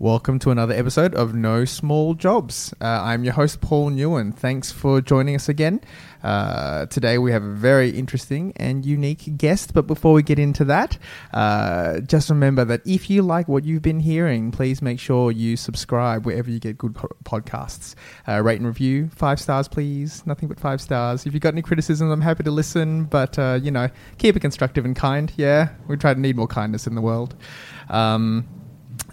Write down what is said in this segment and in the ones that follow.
Welcome to another episode of No Small Jobs. Uh, I'm your host, Paul Newen. Thanks for joining us again. Uh, today we have a very interesting and unique guest, but before we get into that, uh, just remember that if you like what you've been hearing, please make sure you subscribe wherever you get good po- podcasts. Uh, rate and review, five stars, please. Nothing but five stars. If you've got any criticisms, I'm happy to listen, but uh, you know, keep it constructive and kind. Yeah, we try to need more kindness in the world. Um,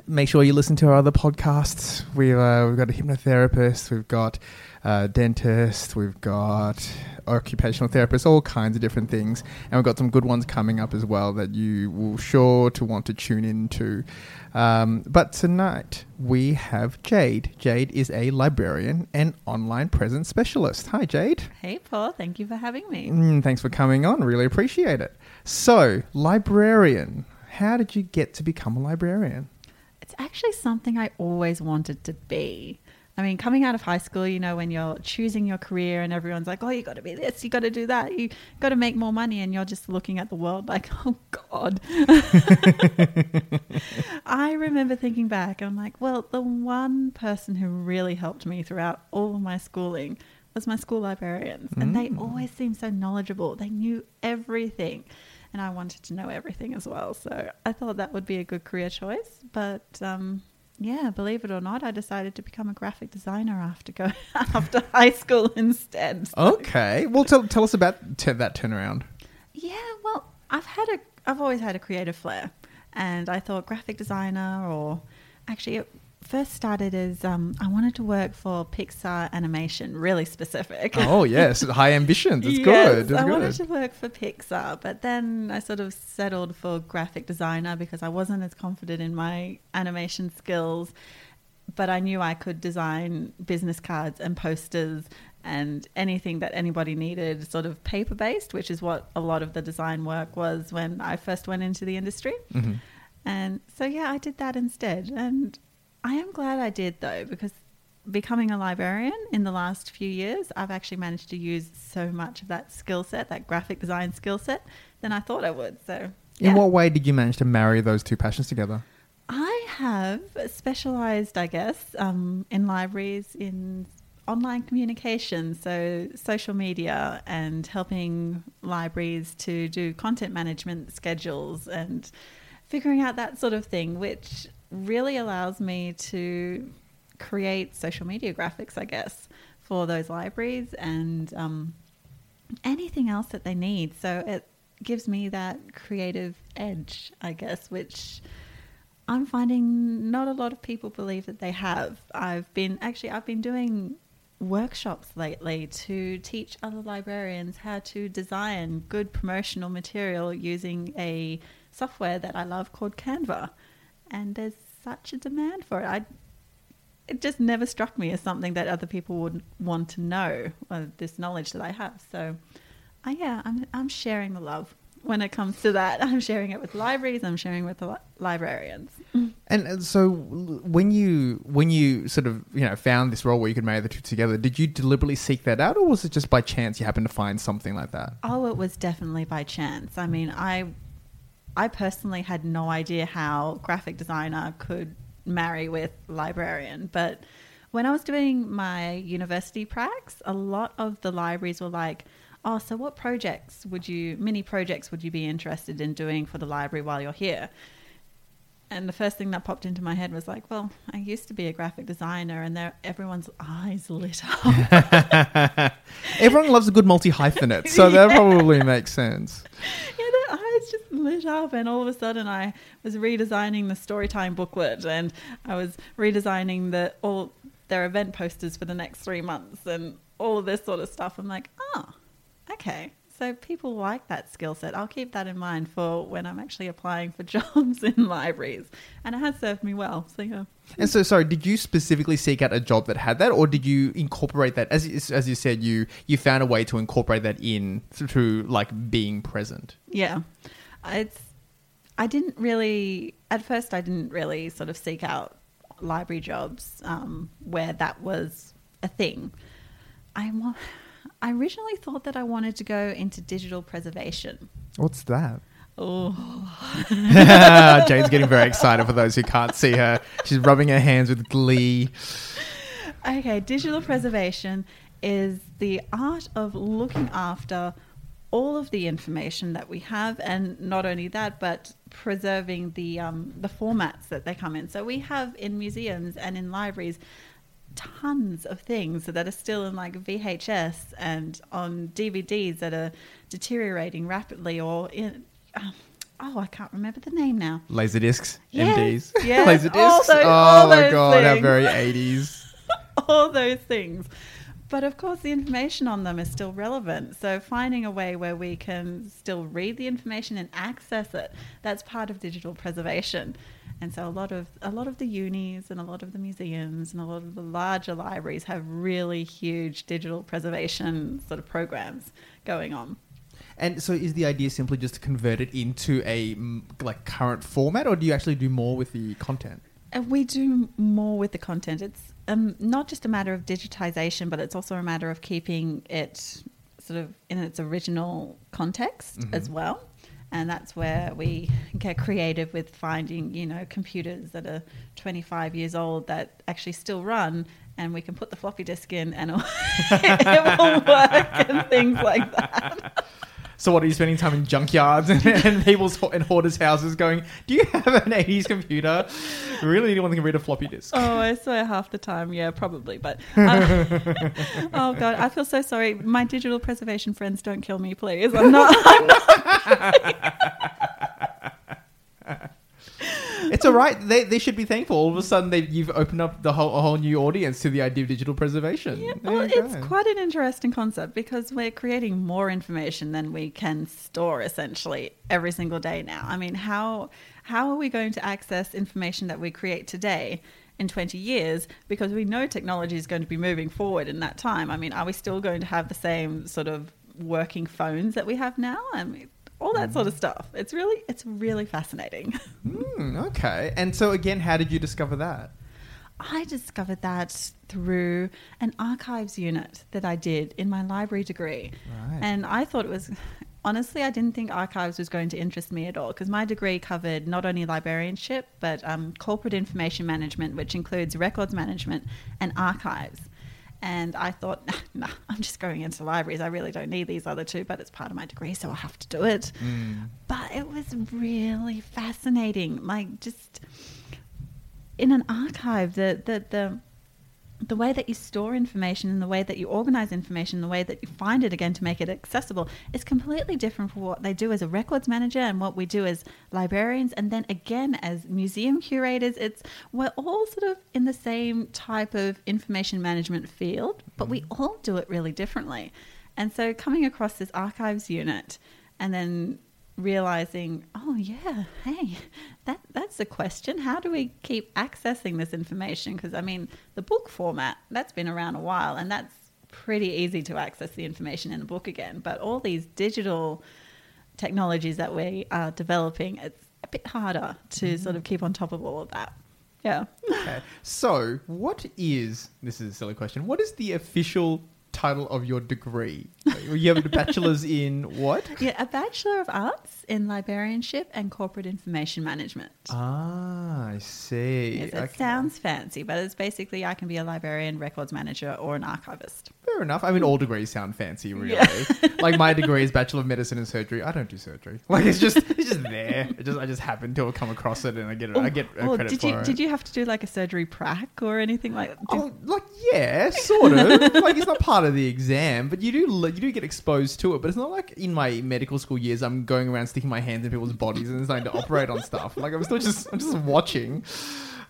make sure you listen to our other podcasts. We've, uh, we've got a hypnotherapist, we've got a dentist, we've got occupational therapists, all kinds of different things. And we've got some good ones coming up as well that you will sure to want to tune into. Um, but tonight we have Jade. Jade is a librarian and online presence specialist. Hi, Jade. Hey, Paul. Thank you for having me. Mm, thanks for coming on. Really appreciate it. So, librarian. How did you get to become a librarian? Actually something I always wanted to be. I mean, coming out of high school, you know, when you're choosing your career and everyone's like, oh, you got to be this, you got to do that, you got to make more money. And you're just looking at the world like, oh, God. I remember thinking back, and I'm like, well, the one person who really helped me throughout all of my schooling was my school librarians. And they mm. always seemed so knowledgeable, they knew everything and I wanted to know everything as well. So I thought that would be a good career choice. But um, yeah, believe it or not, I decided to become a graphic designer after go after high school instead. So. Okay, well, tell tell us about t- that turnaround. Yeah, well, I've had a I've always had a creative flair, and I thought graphic designer or actually it first started as um, I wanted to work for Pixar Animation, really specific. Oh yes, high ambitions. It's yes, good. It's I good. wanted to work for Pixar, but then I sort of settled for graphic designer because I wasn't as confident in my animation skills. But I knew I could design business cards and posters and anything that anybody needed, sort of paper based, which is what a lot of the design work was when I first went into the industry. Mm-hmm. And so, yeah, I did that instead. And I am glad I did though, because becoming a librarian in the last few years, I've actually managed to use so much of that skill set, that graphic design skill set, than I thought I would. So, In what way did you manage to marry those two passions together? I have specialized, I guess, um, in libraries in online communication, so social media, and helping libraries to do content management schedules and figuring out that sort of thing, which really allows me to create social media graphics, I guess, for those libraries and um, anything else that they need. So it gives me that creative edge, I guess, which I'm finding not a lot of people believe that they have. I've been actually I've been doing workshops lately to teach other librarians how to design good promotional material using a software that I love called Canva. And there's such a demand for it. I it just never struck me as something that other people would want to know, uh, this knowledge that I have. So, uh, yeah, I'm, I'm sharing the love when it comes to that. I'm sharing it with libraries. I'm sharing with li- librarians. And, and so, when you when you sort of you know found this role where you could marry the two together, did you deliberately seek that out, or was it just by chance you happened to find something like that? Oh, it was definitely by chance. I mean, I I personally had no idea how graphic designer could marry with librarian, but when I was doing my university pracs, a lot of the libraries were like, "Oh, so what projects would you mini projects would you be interested in doing for the library while you're here?" And the first thing that popped into my head was like, "Well, I used to be a graphic designer," and there everyone's eyes lit up. Everyone loves a good multi hyphenate, so that probably makes sense. yeah, their just lit up, and all of a sudden, I was redesigning the Storytime booklet, and I was redesigning the all their event posters for the next three months, and all of this sort of stuff. I'm like, oh, okay. So people like that skill set. I'll keep that in mind for when I'm actually applying for jobs in libraries, and it has served me well. So yeah. And so, sorry, did you specifically seek out a job that had that, or did you incorporate that? As you- as you said, you you found a way to incorporate that in through like being present. Yeah. It's I didn't really at first I didn't really sort of seek out library jobs um, where that was a thing. I wa- I originally thought that I wanted to go into digital preservation. What's that? Oh, Jane's getting very excited for those who can't see her. She's rubbing her hands with glee. okay. Digital preservation is the art of looking after all of the information that we have, and not only that, but preserving the um, the formats that they come in. So we have in museums and in libraries tons of things that are still in like VHS and on DVDs that are deteriorating rapidly or in. Um, oh, I can't remember the name now. Laser discs, Yes, MDs. yes, Laser all discs. those- oh all my god, things. very 80s. all those things. But of course, the information on them is still relevant. So, finding a way where we can still read the information and access it, that's part of digital preservation. And so, a lot of a lot of the unis and a lot of the museums and a lot of the larger libraries have really huge digital preservation sort of programs going on. And so, is the idea simply just to convert it into a like current format, or do you actually do more with the content? And we do more with the content. It's um, not just a matter of digitization, but it's also a matter of keeping it sort of in its original context Mhm. as well. And that's where we get creative with finding, you know, computers that are 25 years old that actually still run, and we can put the floppy disk in and it will work and things like that. So, what are you spending time in junkyards and, and people's and hoarders' houses going? Do you have an 80s computer? Really, anyone can read a floppy disk? Oh, I swear half the time, yeah, probably. But uh, oh god, I feel so sorry. My digital preservation friends, don't kill me, please. I'm not. I'm not. It's all right. They, they should be thankful. All of a sudden, they, you've opened up the whole a whole new audience to the idea of digital preservation. Yeah, well, it's quite an interesting concept because we're creating more information than we can store essentially every single day now. I mean, how how are we going to access information that we create today? In 20 years, because we know technology is going to be moving forward in that time. I mean, are we still going to have the same sort of working phones that we have now? I mean, all that sort mm. of stuff. It's really, it's really fascinating. Hmm. Hmm, okay. And so, again, how did you discover that? I discovered that through an archives unit that I did in my library degree. Right. And I thought it was, honestly, I didn't think archives was going to interest me at all because my degree covered not only librarianship, but um, corporate information management, which includes records management and archives. And I thought, nah, nah, I'm just going into libraries. I really don't need these other two, but it's part of my degree, so I have to do it. Mm. But it was really fascinating. Like just in an archive, the the the the way that you store information and the way that you organize information, the way that you find it again to make it accessible is completely different from what they do as a records manager and what we do as librarians. And then again, as museum curators, it's we're all sort of in the same type of information management field, but we mm. all do it really differently. And so coming across this archives unit and then realizing, oh yeah, hey, that that's the question. How do we keep accessing this information? Because I mean, the book format that's been around a while, and that's pretty easy to access the information in a book again. But all these digital technologies that we are developing, it's a bit harder to mm-hmm. sort of keep on top of all of that. Yeah. Okay. So, what is this is a silly question. What is the official title of your degree? you have a bachelor's in what? Yeah, a Bachelor of Arts in Librarianship and Corporate Information Management. Ah, I see. Yes, it Okay. sounds fancy, but it's basically I can be a librarian, records manager, or an archivist. Fair enough. I mean, all degrees sound fancy, really. Yeah. like my degree is Bachelor of Medicine and Surgery. I don't do surgery. Like it's just it's just there. It just I just happen to have come across it and I get it. I get credit did for you it. did you have to do like a surgery prac or anything like? Did, Oh, like yeah, sort of. like it's not part of the exam, but you do you do get exposed to it. But it's not like in my medical school years, I'm going around sticking my hands in people's bodies and starting to operate on stuff. Like I'm still just I'm just watching.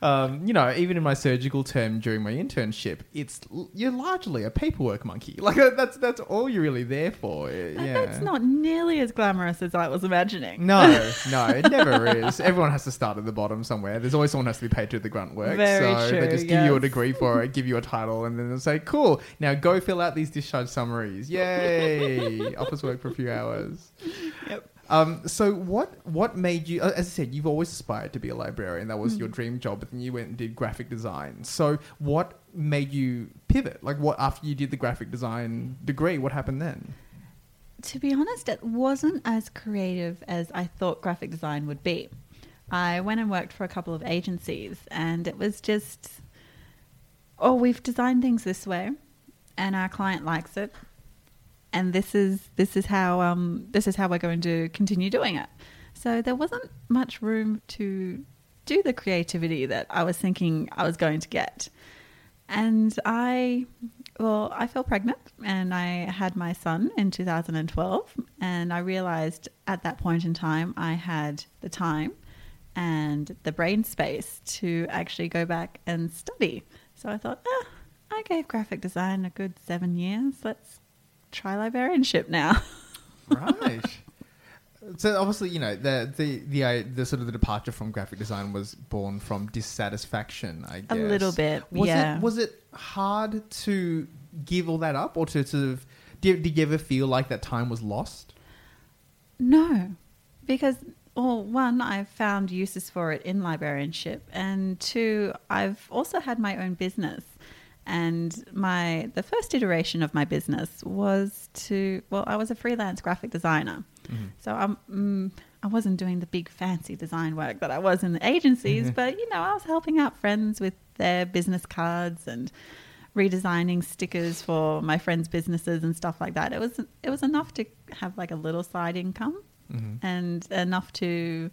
Um, you know, even in my surgical term during my internship, it's you're largely a paperwork monkey. Like that's that's all you're really there for. Yeah. That's not nearly as glamorous as I was imagining. No, no, it never is. Everyone has to start at the bottom somewhere. There's always someone who has to be paid to do the grunt work. Very so true, they just give you a degree for it, give you a title, and then they'll say, "Cool, now go fill out these discharge summaries." Yay! Office work for a few hours. Yep. Um, so what what made you? uh, As I said, you've always aspired to be a librarian. That was Mm. your dream job, but then you went and did graphic design. So what made you pivot? Like what after you did the graphic design degree? What happened then? to be honest, it wasn't as creative as I thought graphic design would be. I went and worked for a couple of agencies, and it was just, oh, we've designed things this way, and our client likes it, and this is this is how um, this is how we're going to continue doing it. So there wasn't much room to do the creativity that I was thinking I was going to get. And I, well, I fell pregnant and I had my son in 2012. And I realized at that point in time I had the time and the brain space to actually go back and study. So I thought, eh, I gave graphic design a good seven years. Let's try librarianship now. right. So obviously, you know, the the the uh, the sort of the departure from graphic design was born from dissatisfaction. I guess a little bit, Was yeah. it was it hard to give all that up, or to sort of did, did you ever feel like that time was lost? No, because well, one, I've found uses for it in librarianship, and two, I've also had my own business. And my the first iteration of my business was to well, I was a freelance graphic designer, so I'm mm, I wasn't doing the big fancy design work that I was in the agencies, but you know I was helping out friends with their business cards and redesigning stickers for my friends' businesses and stuff like that. It was it was enough to have like a little side income Mm-hmm. and enough to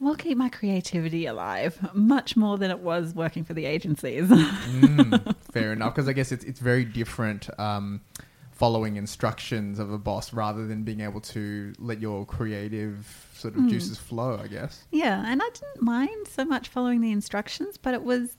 well keep my creativity alive much more than it was working for the agencies. mm, fair enough, because I guess it's it's very different. Um, following instructions of a boss rather than being able to let your creative sort of Mm. juices flow, I guess. yeah, and I didn't mind so much following the instructions, but it was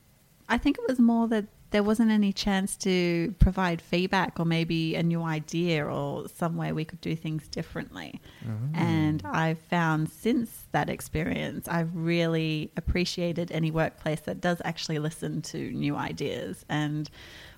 I think it was more that there wasn't any chance to provide feedback or maybe a new idea or some way we could do things differently. Mm-hmm. And I've found since that experience, I've really appreciated any workplace that does actually listen to new ideas and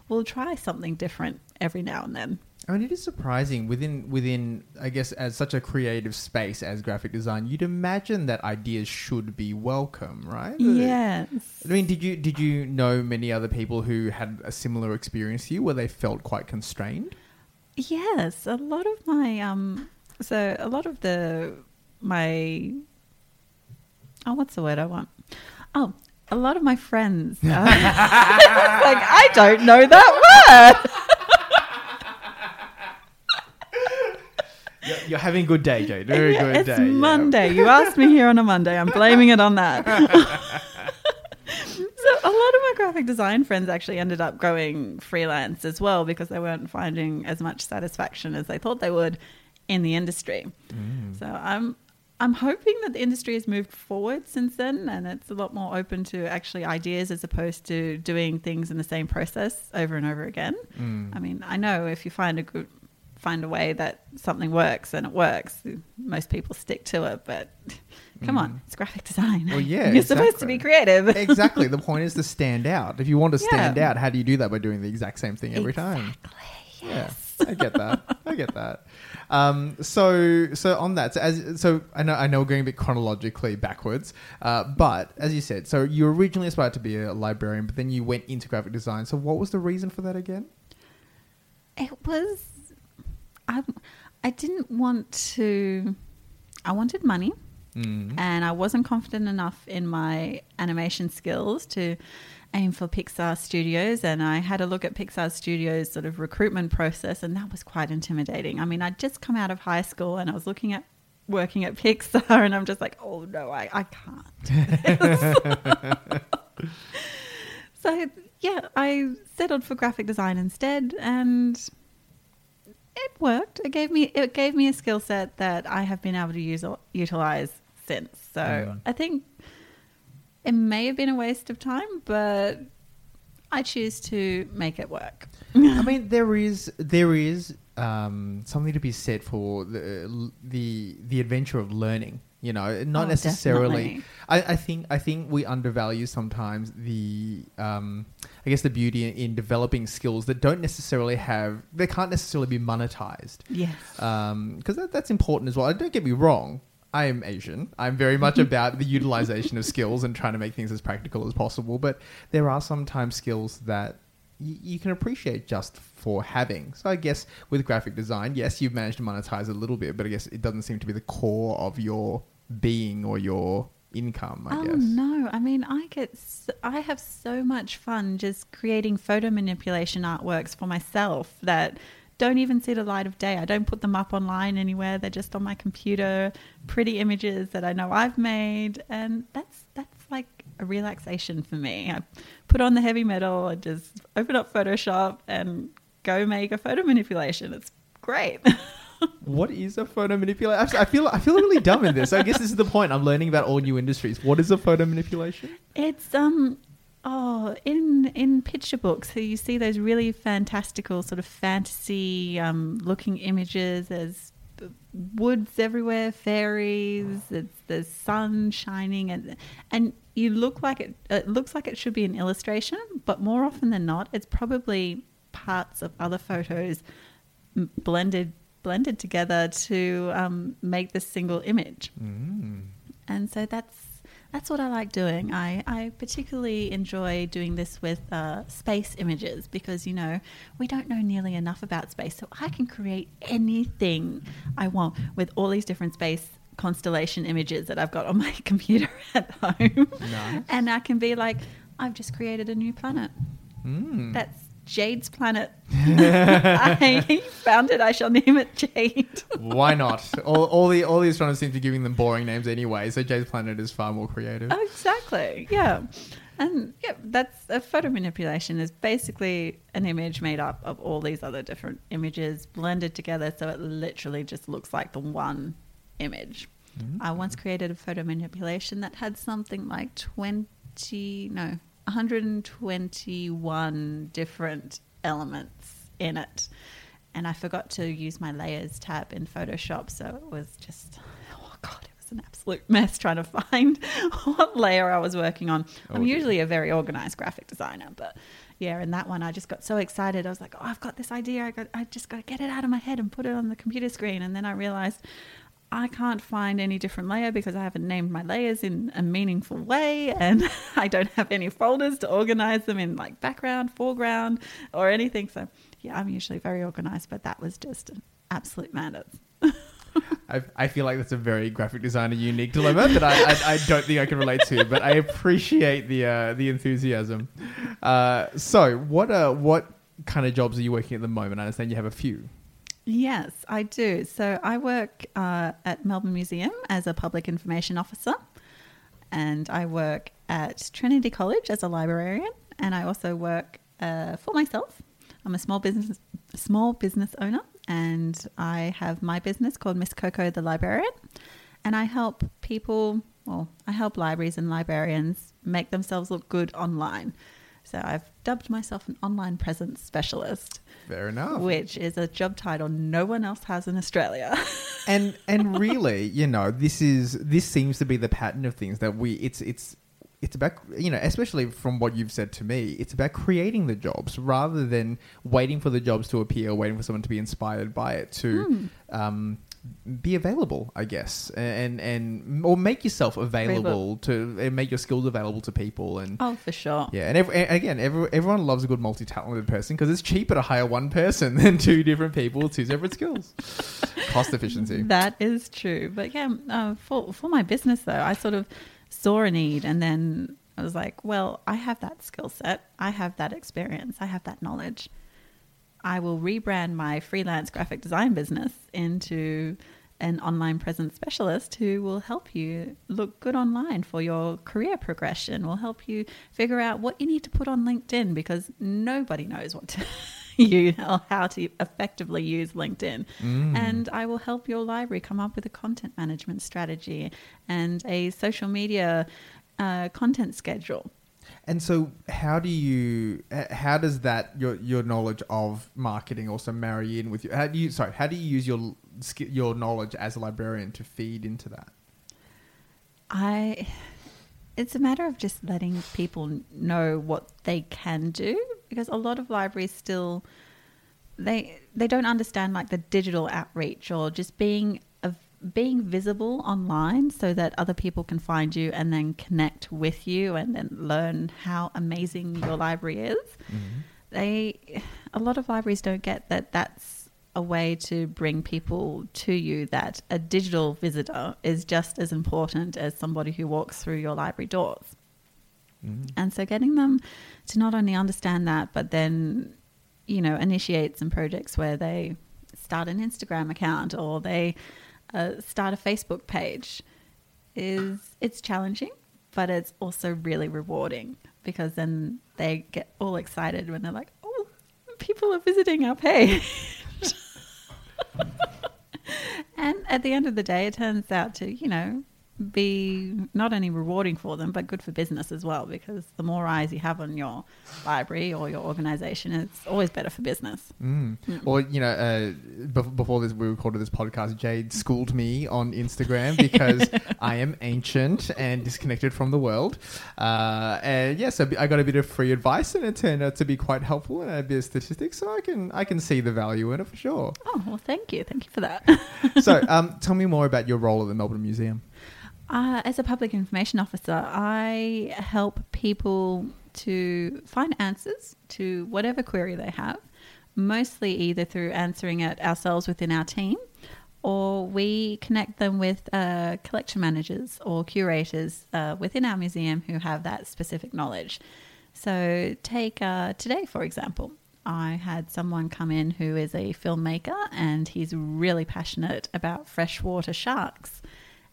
will try something different every now and then. I mean, it is surprising within within I guess as such a creative space as graphic design, you'd imagine that ideas should be welcome, right? Yes. I mean, did you did you know many other people who had a similar experience to you, where they felt quite constrained? Yes, a lot of my um so a lot of the my oh what's the word I want? Oh, a lot of my friends uh, like I don't know that word. You're, you're having a good day, Jade. Very Yeah, good it's day. yeah. Monday. You asked me here on a Monday. I'm blaming it on that. so a lot of my graphic design friends actually ended up going freelance as well because they weren't finding as much satisfaction as they thought they would in the industry. Mm. So I'm I'm hoping that the industry has moved forward since then and it's a lot more open to actually ideas as opposed to doing things in the same process over and over again. Mm. I mean, I know if you find a good find a way that something works and it works, most people stick to it, but come on, it's graphic design. Well, yeah, You're supposed to be creative. exactly. The point is to stand out. If you want to stand Yeah. out, how do you do that by doing the exact same thing every time? Exactly, yes. Yeah, I get that. I get that. Um, so, so on that, so, as, so I know I know we're going a bit chronologically backwards, uh, but as you said, so you originally aspired to be a librarian, but then you went into graphic design. So, what was the reason for that again? It was I I didn't want to I wanted money Mm. and I wasn't confident enough in my animation skills to aim for Pixar Studios. And I had a look at Pixar Studios' sort of recruitment process, and that was quite intimidating. I mean, I'd just come out of high school and I was looking at working at Pixar, and I'm just like, oh no, I, I can't. so, yeah, I settled for graphic design instead, and it worked. It gave me it gave me a skill set that I have been able to use utilize since. So. I think it may have been a waste of time, but I choose to make it work. I mean, there is there is um, something to be said for the the the adventure of learning. You know, not Oh, necessarily. I, I think I think we undervalue sometimes the um, I guess the beauty in, in developing skills that don't necessarily have they can't necessarily be monetized Yes. because that, that's important as well. And Don't get me wrong. I am Asian. I'm very much about the utilization of skills and trying to make things as practical as possible. But there are sometimes skills that y- you can appreciate just for having. So I guess with graphic design, yes, you've managed to monetize a little bit, but I guess it doesn't seem to be the core of your being or your income. I oh guess. no! I mean, I get I have so much fun just creating photo manipulation artworks for myself that don't even see the light of day. I don't put them up online anywhere. They're just on my computer, pretty images that I know I've made, and that's that's like a relaxation for me. I put on the heavy metal and just open up Photoshop and go make a photo manipulation. It's great. What is a photo manipulation? I feel I feel really dumb in this. I guess this is the point. I'm learning about all new industries. What is a photo manipulation? It's um oh in in picture books so you see those really fantastical sort of fantasy um, looking images. There's woods everywhere, fairies. It's the sun shining, and and you look like it. It looks like it should be an illustration, but more often than not, it's probably parts of other photos blended blended together to um, make this single image Mm. and so that's that's what I like doing. I, I particularly enjoy doing this with uh, space images because you know we don't know nearly enough about space, so I can create anything I want with all these different space constellation images that I've got on my computer at home, Nice. and I can be like, I've just created a new planet. Mm. That's Jade's planet. I found it. I shall name it Jade. Why not? All, all the all the astronomers seem to be giving them boring names anyway. So Jade's planet is far more creative. Oh, exactly. Yeah. And yeah, that's a photo manipulation is basically an image made up of all these other different images blended together so it literally just looks like the one image. Mm. I once created a photo manipulation that had something like 20, no, 121 different elements in it. And I forgot to use my layers tab in Photoshop, so it was just, oh God, it was an absolute mess trying to find what layer I was working on. Oh, I'm usually a very organized graphic designer, but yeah, in that one I just got so excited. I was like, oh, I've got this idea. I got, I just got to get it out of my head and put it on the computer screen. And then I realized I can't find any different layer because I haven't named my layers in a meaningful way and I don't have any folders to organize them in like background, foreground, or anything. So, yeah, I'm usually very organized, but that was just an absolute madness. I, I feel like that's a very graphic designer unique dilemma that I, I, I don't think I can relate to, but I appreciate the uh, the enthusiasm. Uh, so, what uh, what kind of jobs are you working at the moment? I understand you have a few. Yes, I do. So I work uh, at Melbourne Museum as a public information officer, and I work at Trinity College as a librarian, and I also work uh, for myself. I'm a small business small business owner, and I have my business called Miss Coco the Librarian, and I help people. Well, I help libraries and librarians make themselves look good online. So I've dubbed myself an online presence specialist Fair enough. which is a job title no one else has in Australia. and and really, you know, this is this seems to be the pattern of things that we. It's it's it's about you know, especially from what you've said to me, it's about creating the jobs rather than waiting for the jobs to appear, waiting for someone to be inspired by it to. Hmm. Um, be available, I guess, and and or make yourself available to and make your skills available to people, and oh, for sure. yeah, and, every, and again, every, everyone loves a good multi-talented person because it's cheaper to hire one person than two different people with two separate skills. Cost efficiency. That is true. But yeah, uh, for for my business though, I sort of saw a need, and then I was like, well, I have that skill set, I have that experience, I have that knowledge. I will rebrand my freelance graphic design business into an online presence specialist who will help you look good online for your career progression, will help you figure out what you need to put on LinkedIn because nobody knows what to you or how to effectively use LinkedIn. Mm. And I will help your library come up with a content management strategy and a social media uh, content schedule. And so, how do you? Uh, how does that your your knowledge of marketing also marry in with you? How do you? Sorry, how do you use your your knowledge as a librarian to feed into that? I it's a matter of just letting people know what they can do because a lot of libraries still they they don't understand like the digital outreach or just being being visible online so that other people can find you and then connect with you and then learn how amazing your library is. they a lot of libraries don't get that that's a way to bring people to you that a digital visitor is just as important as somebody who walks through your library doors. Mm. And so getting them to not only understand that, but then, you know, initiate some projects where they start an Instagram account or they uh, start a Facebook page is it's challenging, but it's also really rewarding because then they get all excited when they're like, oh, people are visiting our page. and at the end of the day, it turns out to, you know, be not only rewarding for them, but good for business as well. Because the more eyes you have on your library or your organization, it's always better for business. Mm. Or you know, uh, bef- before this we recorded this podcast, Jade schooled me on Instagram because I am ancient and disconnected from the world. Uh, and yes, yeah, so I got a bit of free advice, and it turned out to be quite helpful and a bit of statistics. So I can I can see the value in it for sure. Oh well, thank you, thank you for that. so, um, tell me more about your role at the Melbourne Museum. Uh, as a public information officer, I help people to find answers to whatever query they have, mostly either through answering it ourselves within our team or we connect them with uh, collection managers or curators uh, within our museum who have that specific knowledge. So, take uh, today, for example. I had someone come in who is a filmmaker and he's really passionate about freshwater sharks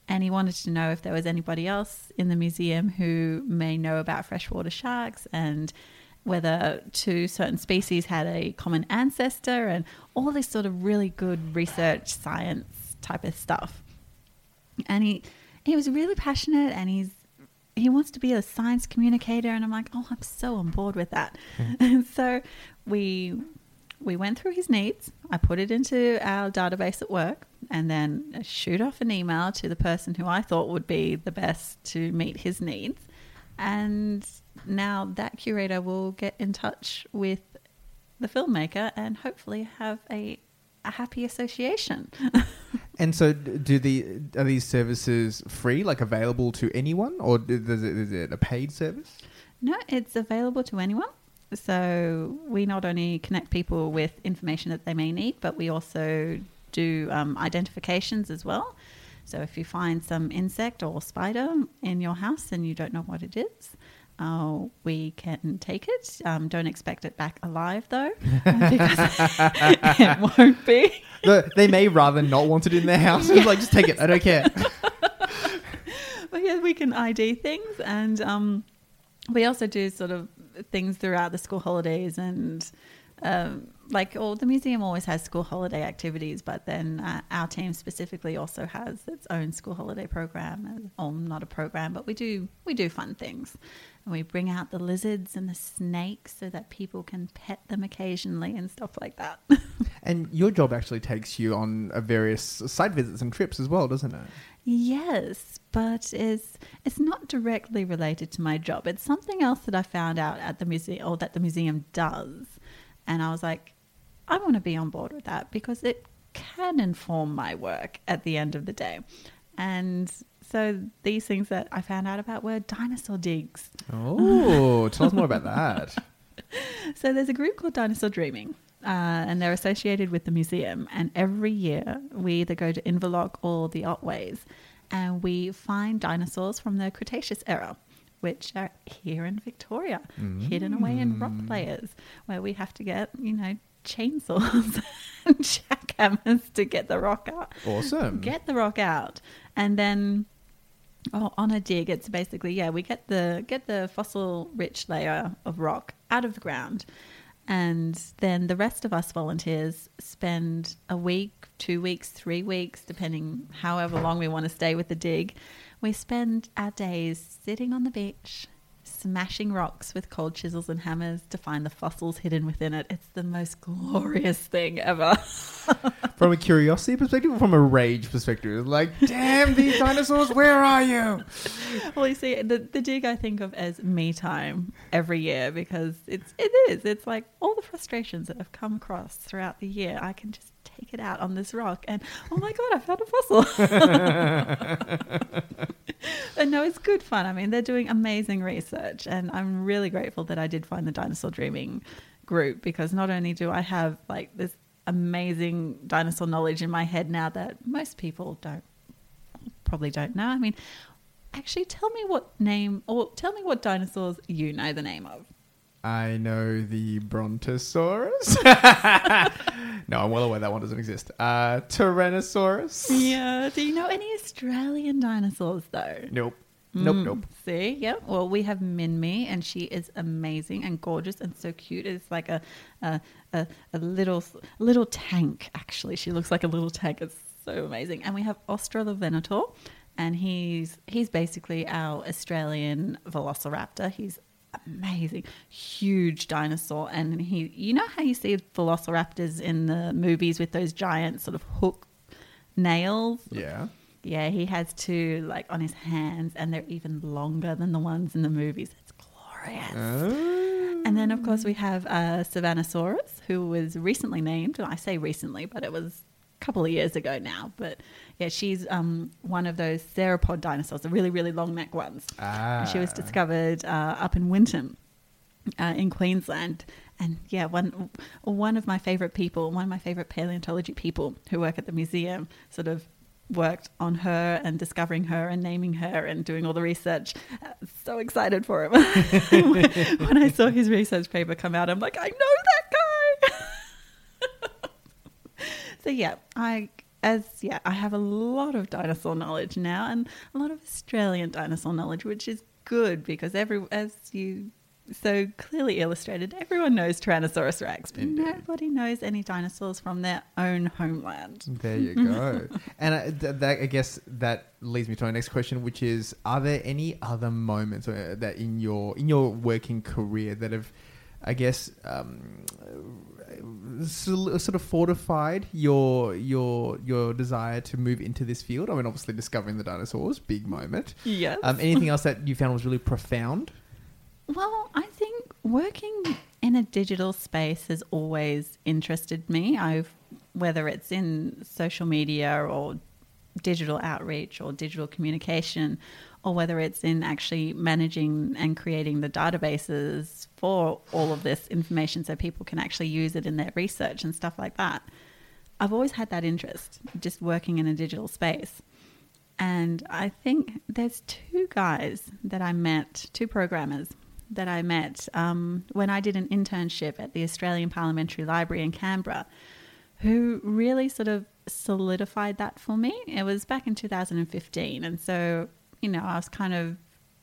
and he wanted to know if there was anybody else in the museum who may know about freshwater sharks and whether two certain species had a common ancestor and all this sort of really good research science type of stuff. And he he was really passionate and he's he wants to be a science communicator and I'm like, "Oh, I'm so on board with that." Mm. And so we we went through his needs. I put it into our database at work and then shoot off an email to the person who I thought would be the best to meet his needs. And now that curator will get in touch with the filmmaker and hopefully have a, a happy association. and so, do the are these services free, like available to anyone, or is it, is it a paid service? No, it's available to anyone. So we not only connect people with information that they may need, but we also do um, identifications as well. So if you find some insect or spider in your house and you don't know what it is, uh, we can take it. Um, don't expect it back alive though, because it won't be. they may rather not want it in their house. It's like just take it. I don't care. but yeah, we can ID things, and um, we also do sort of things throughout the school holidays and um, like oh, the museum always has school holiday activities, but then uh, our team specifically also has its own school holiday program. Or not a program, but we do we do fun things, and we bring out the lizards and the snakes so that people can pet them occasionally and stuff like that. and your job actually takes you on various site visits and trips as well, doesn't it? Yes, but it's it's not directly related to my job. It's something else that I found out at the museum or that the museum does. And I was like, I want to be on board with that because it can inform my work at the end of the day. And so these things that I found out about were dinosaur digs. Oh, tell us more about that. So there's a group called Dinosaur Dreaming. Uh, and they're associated with the museum. And every year we either go to Inverloch or the Otways and we find dinosaurs from the Cretaceous era which are here in Victoria, mm. hidden away in rock layers, where we have to get, you know, chainsaws and jackhammers to get the rock out. Awesome. Get the rock out. And then oh, on a dig, it's basically, yeah, we get the get the fossil rich layer of rock out of the ground. And then the rest of us volunteers spend a week, two weeks, three weeks, depending however long we want to stay with the dig, we spend our days sitting on the beach, smashing rocks with cold chisels and hammers to find the fossils hidden within it. It's the most glorious thing ever. from a curiosity perspective or from a rage perspective? Like, damn these dinosaurs, where are you? Well, you see, the, the dig I think of as me time every year because it's it is. It's like all the frustrations that I've come across throughout the year. I can just take it out on this rock and oh my god i found a fossil and no it's good fun i mean they're doing amazing research and i'm really grateful that i did find the dinosaur dreaming group because not only do I have like this amazing dinosaur knowledge in my head now that most people don't probably don't know. I mean, actually, tell me what name or tell me what dinosaurs you know the name of. I know the Brontosaurus. no, I'm well aware that one doesn't exist. Uh, Tyrannosaurus. Yeah. Do you know any Australian dinosaurs though? Nope. Nope, Mm, nope. See, yeah. Well, we have Minmi, and she is amazing and gorgeous and so cute. It's like a a, a, a little little tank. Actually, she looks like a little tank. It's so amazing. And we have Australovenator, and he's he's basically our Australian Velociraptor. He's amazing, huge dinosaur, and he. You know how you see Velociraptors in the movies with those giant sort of hook nails Yeah. yeah, he has two like on his hands, and they're even longer than the ones in the movies. It's glorious. Uh, And then, of course, we have uh, Savannasaurus, who was recently named. I say recently, but it was couple of years ago now. But yeah, she's um, one of those theropod dinosaurs, the really, really long neck ones. ah. She was discovered uh, up in Winton, uh, in Queensland. And yeah, one one of my favorite people, one of my favorite paleontology people who work at the museum, sort of worked on her and discovering her and naming her and doing all the research. Uh, so excited for him. when I saw his research paper come out, I'm like, I know that guy. So yeah, I as yeah, I have a lot of dinosaur knowledge now and a lot of Australian dinosaur knowledge, which is good because every as you so clearly illustrated, everyone knows Tyrannosaurus Rex, but Indeed. nobody knows any dinosaurs from their own homeland. There you go. and I, th- that, I guess that leads me to my next question, which is: Are there any other moments uh, that in your in your working career that have, I guess, um, sort of fortified your your your desire to move into this field? I mean, obviously, discovering the dinosaurs, big moment. Yes. Um, anything else that you found was really profound? Well, I think working in a digital space has always interested me. I've whether it's in social media or digital outreach or digital communication or whether it's in actually managing and creating the databases for all of this information so people can actually use it in their research and stuff like that. I've always had that interest just working in a digital space. And I think there's two guys that I met, two programmers that I met um, when I did an internship at the Australian Parliamentary Library in Canberra, who really sort of solidified that for me. It was back in 2015. And so, you know, I was kind of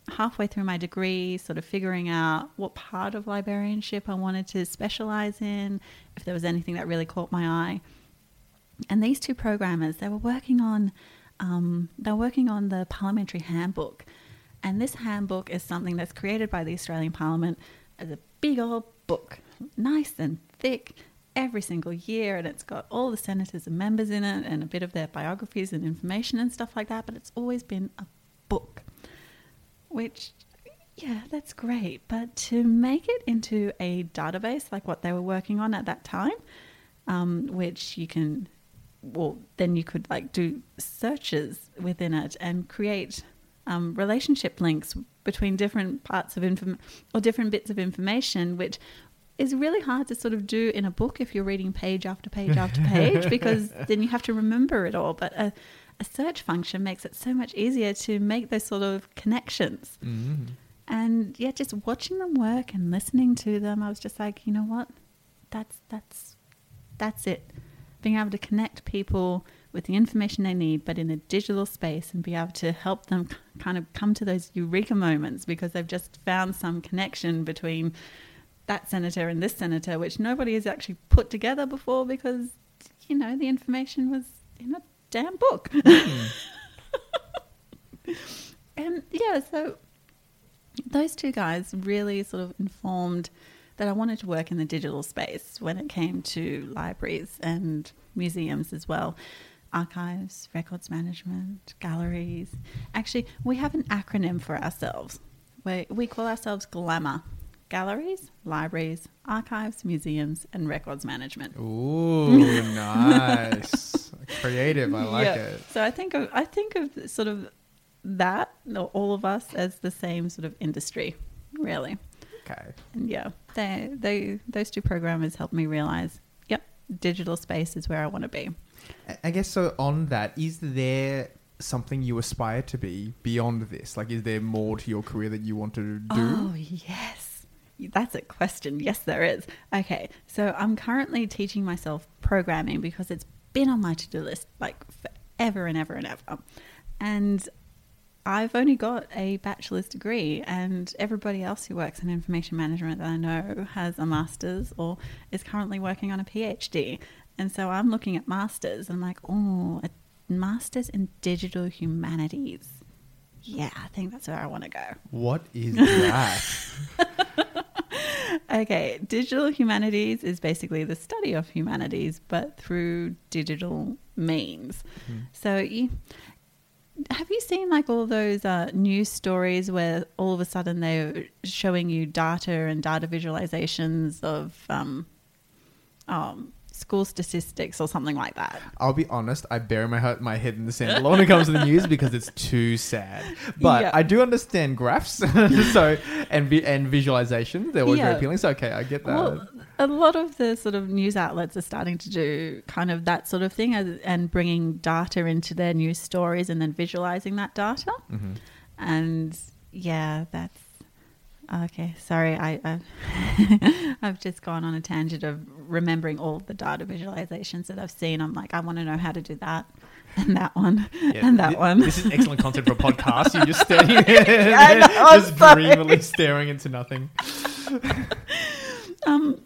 halfway through my degree, sort of figuring out what part of librarianship I wanted to specialize in, if there was anything that really caught my eye. And these two programmers, they were working on um, they're working on the parliamentary handbook. And this handbook is something that's created by the Australian Parliament as a big old book, nice and thick, every single year. And it's got all the senators and members in it and a bit of their biographies and information and stuff like that. But it's always been a book, which, yeah, that's great. But to make it into a database like what they were working on at that time, um, which you can well then you could like do searches within it and create um, relationship links between different parts of inform or different bits of information which is really hard to sort of do in a book if you're reading page after page after page because then you have to remember it all but a, a search function makes it so much easier to make those sort of connections. Mm. and yeah just watching them work and listening to them i was just like you know what? That's that's that's it. Being able to connect people with the information they need but in a digital space and be able to help them kind of come to those eureka moments because they've just found some connection between that senator and this senator which nobody has actually put together before because you know the information was in a damn book and hmm. um, yeah so those two guys really sort of informed that I wanted to work in the digital space when it came to libraries and museums as well. Archives, records management, galleries. Actually, we have an acronym for ourselves. We, we call ourselves GLAMOUR galleries, libraries, archives, museums, and records management. Ooh, nice, creative. I like Yeah. it. So I think of I think of sort of that, all of us, as the same sort of industry, really. Okay. And yeah, they, they, those two programmers helped me realize, yep, digital space is where I want to be. I- I guess so. On that, is there something you aspire to be beyond this? Like, is there more to your career that you want to do? Oh, yes. That's a question. Yes, there is. Okay, so I'm currently teaching myself programming because it's been on my to do list like forever and ever and ever. And I've only got a bachelor's degree, and everybody else who works in information management that I know has a master's or is currently working on a PhD. And so I'm looking at masters and I'm like, oh, a master's in digital humanities. Yeah, I think that's where I want to go. What is that? Okay, digital humanities is basically the study of humanities, but through digital means. So, you, have you seen like all those uh, news stories where all of a sudden they're showing you data and data visualizations of um, um, school statistics or something like that? I'll be honest. I bury my head, my head in the sand a lot when it comes to the news because it's too sad. But Yeah. I do understand graphs, so and vi- and visualization. They're always very appealing. So okay, I get that. Well, a lot of the sort of news outlets are starting to do kind of that sort of thing as- and bringing data into their news stories and then visualizing that data. Mhm. And yeah, that's okay. Sorry, I, I've, I've just gone on a tangent of remembering all the data visualizations that I've seen. I'm like, I want to know how to do that and that one Yeah, and that thi- one. This is excellent content for a podcast. You're just standing there, know, just dreamily staring into nothing. um,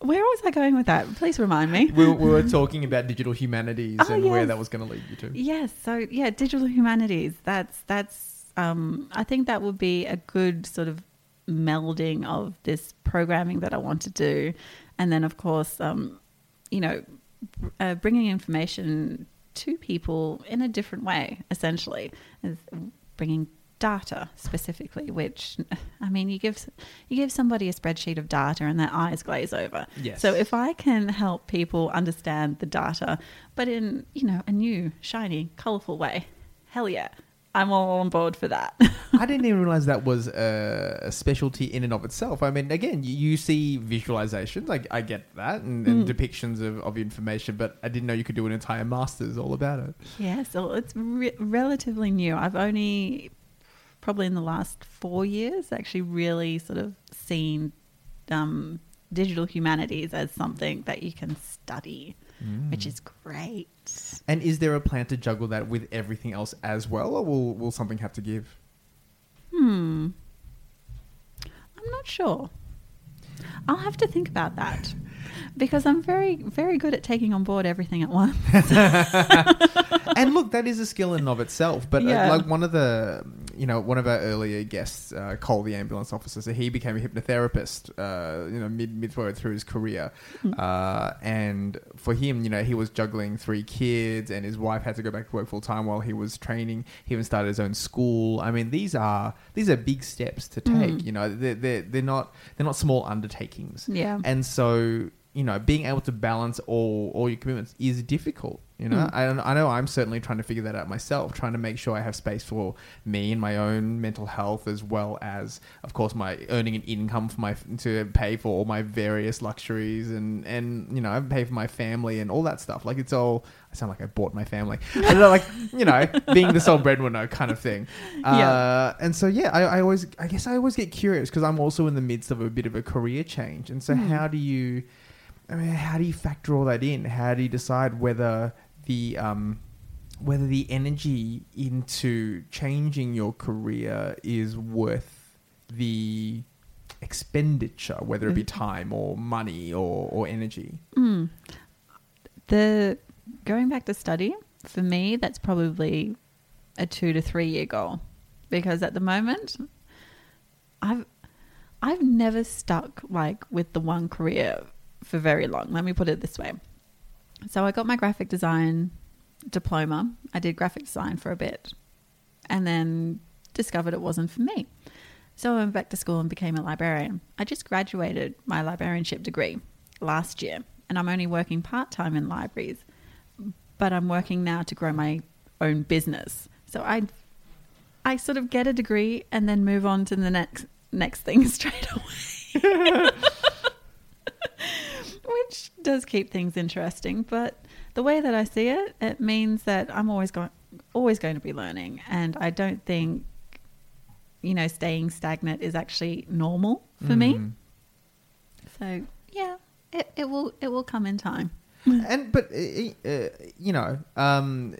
where was I going with that? Please remind me. We, we were talking about digital humanities Oh, and where that was going to lead you to. Yes. So yeah, digital humanities. That's that's. Um, I think that would be a good sort of melding of this programming that I want to do, and then of course, um, you know, uh, bringing information to people in a different way. Essentially, is bringing data specifically. Which I mean, you give you give somebody a spreadsheet of data, and their eyes glaze over. Yes. So if I can help people understand the data, but in you know a new, shiny, colorful way, hell yeah, I'm all on board for that. I didn't even realize that was a, a specialty in and of itself. I mean, again, you, you see visualizations, like I get that, and, and Mm. depictions of, of information, but I didn't know you could do an entire master's all about it. yeah, so it's re- relatively new. I've only probably in the last four years actually really sort of seen um, digital humanities as something that you can study, which is great. And is there a plan to juggle that with everything else as well, or will, will something have to give? Hmm. I'm not sure. I'll have to think about that because I'm very, very good at taking on board everything at once. and look, that is a skill in and of itself. But uh, Yeah. like one of the, you know, one of our earlier guests, uh, Cole, the ambulance officer, so he became a hypnotherapist, uh, you know, mid midway through his career, uh, and for him, you know, he was juggling three kids, and his wife had to go back to work full time while he was training. He even started his own school. I mean, these are these are big steps to take. Mm. You know, they're, they're they're not they're not small undertakings. Yeah. And so, you know, being able to balance all all your commitments is difficult. You know, Mm. I, I know I'm certainly trying to figure that out myself, trying to make sure I have space for me and my own mental health, as well as, of course, my earning an income for my to pay for all my various luxuries and and you know, I pay for my family and all that stuff. Like it's all. I sound like I bought my family. I don't know, like you know, being the sole breadwinner kind of thing. Yeah. Uh, and so yeah, I, I always, I guess I always get curious because I'm also in the midst of a bit of a career change, and so Hmm. how do you? I mean, how do you factor all that in? How do you decide whether the um, whether the energy into changing your career is worth the expenditure, whether it be time or money or, or energy? Mm. The going back to study for me, that's probably a two to three year goal because at the moment, I've I've never stuck like with the one career for very long. Let me put it this way. So I got my graphic design diploma. I did graphic design for a bit, and then discovered it wasn't for me. So I went back to school and became a librarian. I just graduated my librarianship degree last year, and I'm only working part time in libraries, but I'm working now to grow my own business. So I, I sort of get a degree and then move on to the next next thing straight away. Which does keep things interesting, but the way that I see it, it means that I'm always going always going to be learning and I don't think you know staying stagnant is actually normal for me. Mm. So, yeah, it, it will it will come in time. and but uh, you know um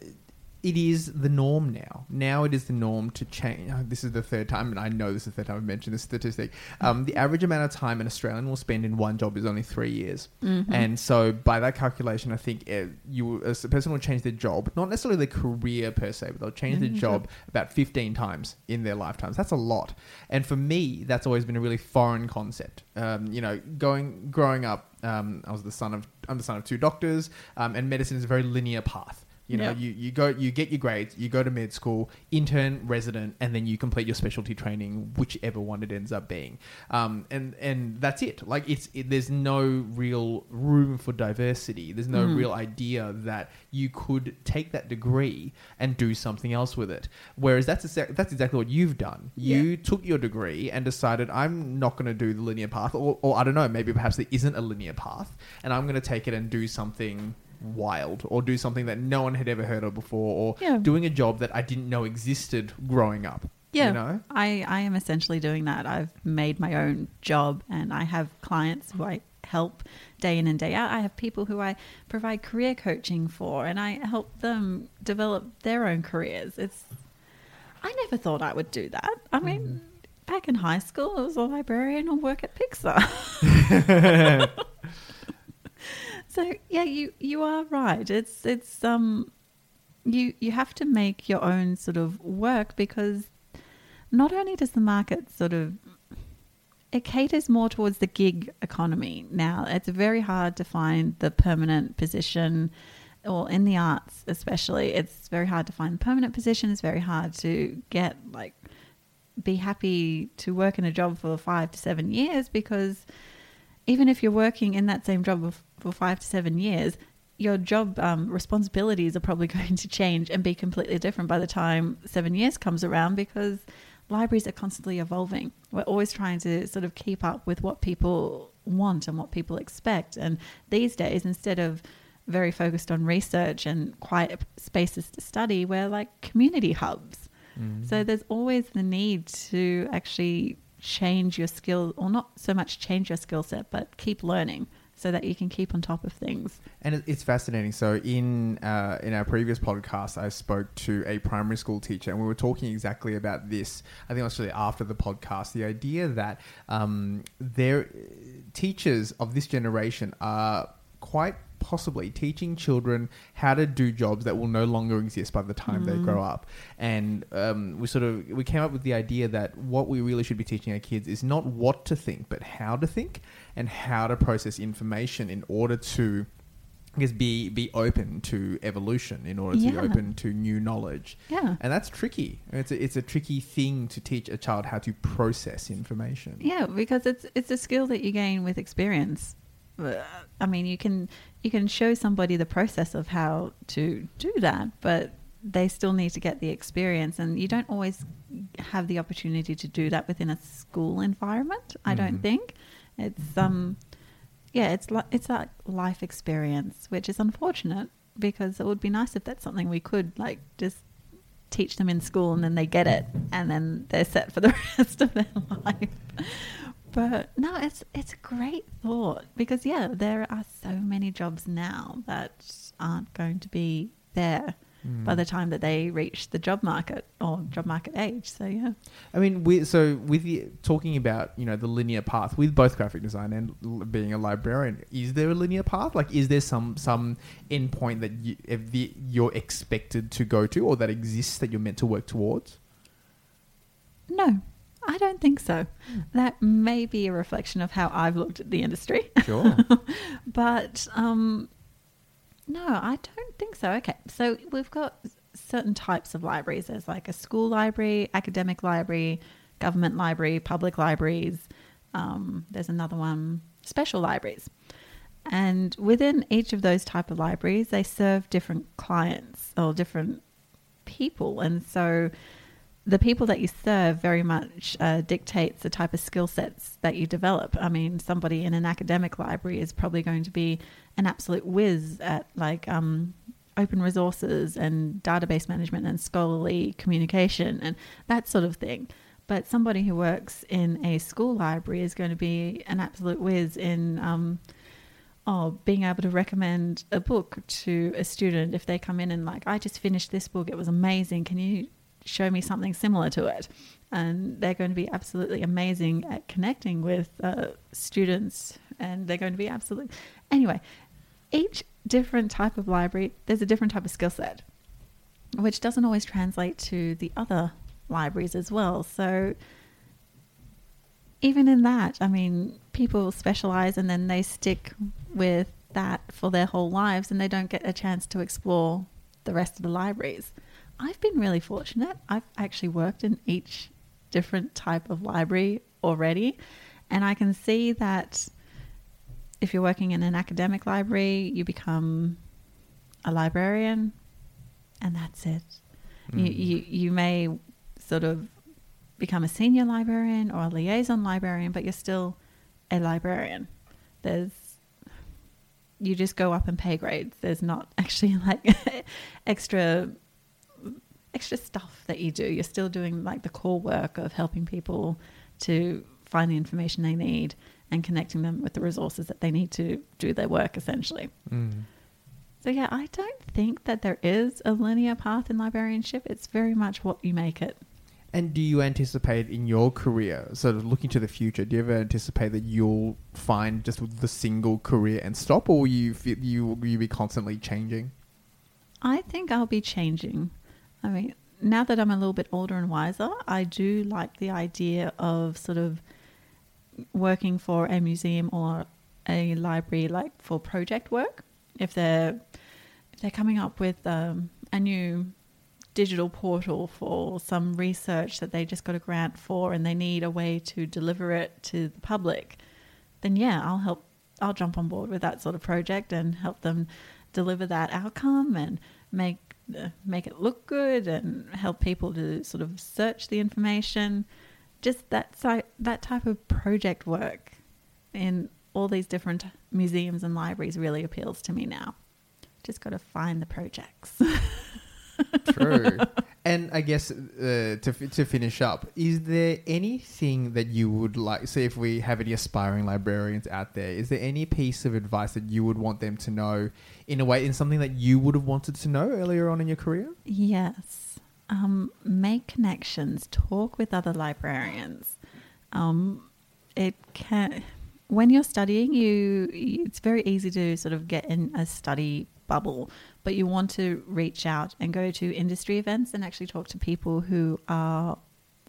it is the norm now. Now it is the norm to change. oh, This is the third time, and I know this is the third time I've mentioned this statistic. Um, the average amount of time an Australian will spend in one job is only three years, Mm-hmm. and so by that calculation, I think uh, you a person will change their job, not necessarily their career per se, but they'll change their Mhm. job about fifteen times in their lifetimes. That's a lot, and for me, that's always been a really foreign concept. Um, you know, going growing up, um, I was the son of I'm the son of two doctors, um, and medicine is a very linear path. You know, you, you go, you get your grades, you go to med school, intern, resident, and then you complete your specialty training, whichever one it ends up being. Um, and and that's it. Like it's it, there's no real room for diversity. There's no Mm. real idea that you could take that degree and do something else with it. Whereas that's exac- that's exactly what you've done. You took your degree and decided I'm not going to do the linear path, or, or I don't know, maybe perhaps there isn't a linear path, and I'm going to take it and do something wild or do something that no one had ever heard of before or Yeah. doing a job that I didn't know existed growing up. Yeah, You know? I, I am essentially doing that. I've made my own job and I have clients who I help day in and day out. I have people who I provide career coaching for and I help them develop their own careers. It's I never thought I would do that. I hmm. mean, back in high school, I was a librarian or work at Pixar. so yeah, you you are right. It's it's um you you have to make your own sort of work because not only does the market sort of it caters more towards the gig economy now. It's very hard to find the permanent position or in the arts especially. It's very hard to find permanent position. It's very hard to get like be happy to work in a job for 5 to 7 years because even if you're working in that same job for- 5 to 7 years, your job um, responsibilities are probably going to change and be completely different by the time seven years comes around because libraries are constantly evolving. We're always trying to sort of keep up with what people want and what people expect. And these days, instead of very focused on research and quiet spaces to study, we're like community hubs. Mm. So there's always the need to actually change your skill, or not so much change your skill set, but keep learning so that you can keep on top of things. And it's fascinating. So in uh, in our previous podcast, I spoke to a primary school teacher, and we were talking exactly about this. I think it was actually after the podcast, the idea that um, their teachers of this generation are quite possibly teaching children how to do jobs that will no longer exist by the time they Mm. grow up and um, we sort of we came up with the idea that what we really should be teaching our kids is not what to think but how to think and how to process information in order to I guess be be open to evolution in order to be open to new knowledge Yeah. and that's tricky it's a, it's a tricky thing to teach a child how to process information Yeah, because it's it's a skill that you gain with experience. I mean, you can you can show somebody the process of how to do that, but they still need to get the experience, and you don't always have the opportunity to do that within a school environment. I don't Mhm. think it's um yeah, it's like it's that life experience, which is unfortunate because it would be nice if that's something we could like just teach them in school and then they get it and then they're set for the rest of their life. But no, it's it's a great thought because yeah, there are so many jobs now that aren't going to be there Mm. by the time that they reach the job market or job market age. So yeah. I mean, we, so with the talking about you know the linear path with both graphic design and l- being a librarian, is there a linear path? Like, is there some some endpoint that you, if the, you're expected to go to, or that exists that you're meant to work towards? No, I don't think so. That may be a reflection of how I've looked at the industry. Sure. but um, no, I don't think so. Okay, so we've got certain types of libraries. There's like a school library, academic library, government library, public libraries. Um, there's another one, special libraries. And within each of those type of libraries, they serve different clients or different people, and so the people that you serve very much uh, dictates the type of skill sets that you develop. I mean, somebody in an academic library is probably going to be an absolute whiz at like um, open resources and database management and scholarly communication and that sort of thing. But somebody who works in a school library is going to be an absolute whiz in um, oh, being able to recommend a book to a student if they come in and like, I just finished this book, it was amazing. Can you show me something similar to it? And they're going to be absolutely amazing at connecting with uh, students, and they're going to be absolutely anyway. Each different type of library, there's a different type of skill set, which doesn't always translate to the other libraries as well. So even in that, I mean, people specialize and then they stick with that for their whole lives and they don't get a chance to explore the rest of the libraries. I've been really fortunate. I've actually worked in each different type of library already, and I can see that if you're working in an academic library, you become a librarian, and that's it. Mm. You, you you may sort of become a senior librarian or a liaison librarian, but you're still a librarian. There's you just go up in pay grades. There's not actually like extra extra stuff that you do. You're still doing like the core work of helping people to find the information they need and connecting them with the resources that they need to do their work essentially. Mm. So yeah, I don't think that there is a linear path in librarianship. It's very much what you make it. And do you anticipate in your career, sort of looking to the future, do you ever anticipate that you'll find just the single career and stop, or will you you will you be constantly changing? I think I'll be changing. I mean, now that I'm a little bit older and wiser, I do like the idea of sort of working for a museum or a library, like for project work. If they're if they're coming up with um, a new digital portal for some research that they just got a grant for and they need a way to deliver it to the public, then yeah, I'll help. I'll jump on board with that sort of project and help them deliver that outcome and make Uh, make it look good and help people to sort of search the information. Just that that type of project work in all these different museums and libraries really appeals to me now. Just got to find the projects. True. And I guess uh, to to finish up, is there anything that you would like? Say, if we have any aspiring librarians out there, is there any piece of advice that you would want them to know, in a way, in something that you would have wanted to know earlier on in your career? Yes. Um, make connections. Talk with other librarians. Um, it can when you're studying, you it's very easy to sort of get in a study bubble, but you want to reach out and go to industry events and actually talk to people who are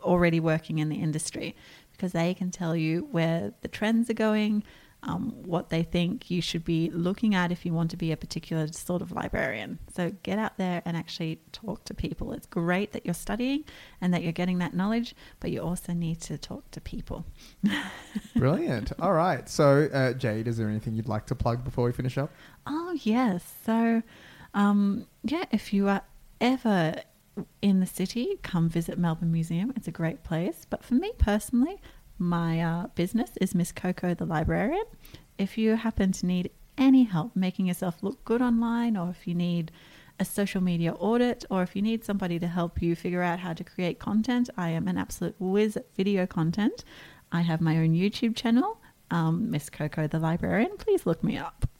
already working in the industry because they can tell you where the trends are going, um, what they think you should be looking at if you want to be a particular sort of librarian. So get out there and actually talk to people. It's great that you're studying and that you're getting that knowledge, but you also need to talk to people. Brilliant. All right. So, uh, Jade, is there anything you'd like to plug before we finish up? Oh, yes. So, um, yeah, if you are ever in the city, come visit Melbourne Museum. It's a great place. But for me personally, my uh, business is Miss Coco the Librarian. If you happen to need any help making yourself look good online, or if you need a social media audit, or if you need somebody to help you figure out how to create content, I am an absolute whiz at video content. I have my own YouTube channel, um, Miss Coco the Librarian. Please look me up.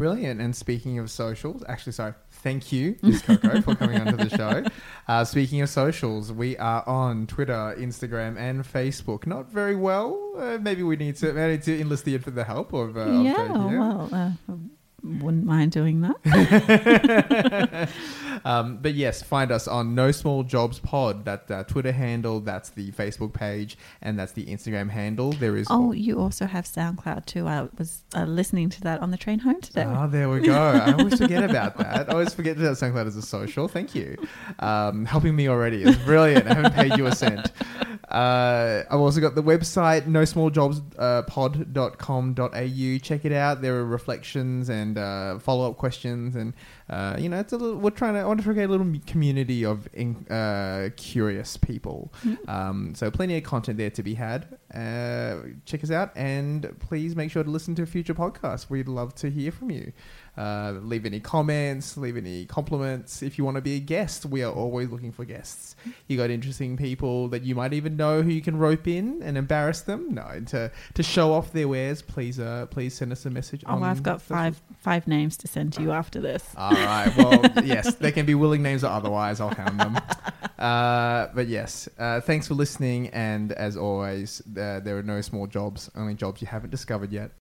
Brilliant. And speaking of socials, actually, sorry, thank you, Miss Coco, for coming onto the show. Uh, speaking of socials, we are on Twitter, Instagram, and Facebook. Not very well. Uh, maybe we need to maybe need to enlist the, the help of. Uh, yeah, of well, uh, wouldn't mind doing that. um, but yes, find us on No Small Jobs Pod. That uh, Twitter handle, that's the Facebook page, and that's the Instagram handle. There is. Oh, you also have SoundCloud too. I was uh, listening to that on the train home today. Oh, there we go. I always forget about that. I always forget that SoundCloud is a social. Thank you, um, helping me already. It's brilliant. I haven't paid you a cent. Uh, I've also got the website, no small jobs uh, pod.com.au. Check it out. There are reflections and uh, follow up questions and uh, you know, it's a little, we're trying to, I want to create a little community of in, uh, curious people. Mm-hmm. Um, so plenty of content there to be had. Uh, check us out and please make sure to listen to future podcasts. We'd love to hear from you. Uh, leave any comments, leave any compliments. If you want to be a guest, we are always looking for guests. You got interesting people that you might even know who you can rope in and embarrass them. No, to to show off their wares, please uh, please send us a message. Oh, on I've got social- five five names to send to you after this. All right. Well, yes, they can be willing names or otherwise. I'll hound them. Uh, but yes, uh, thanks for listening. And as always, uh, there are no small jobs, only jobs you haven't discovered yet.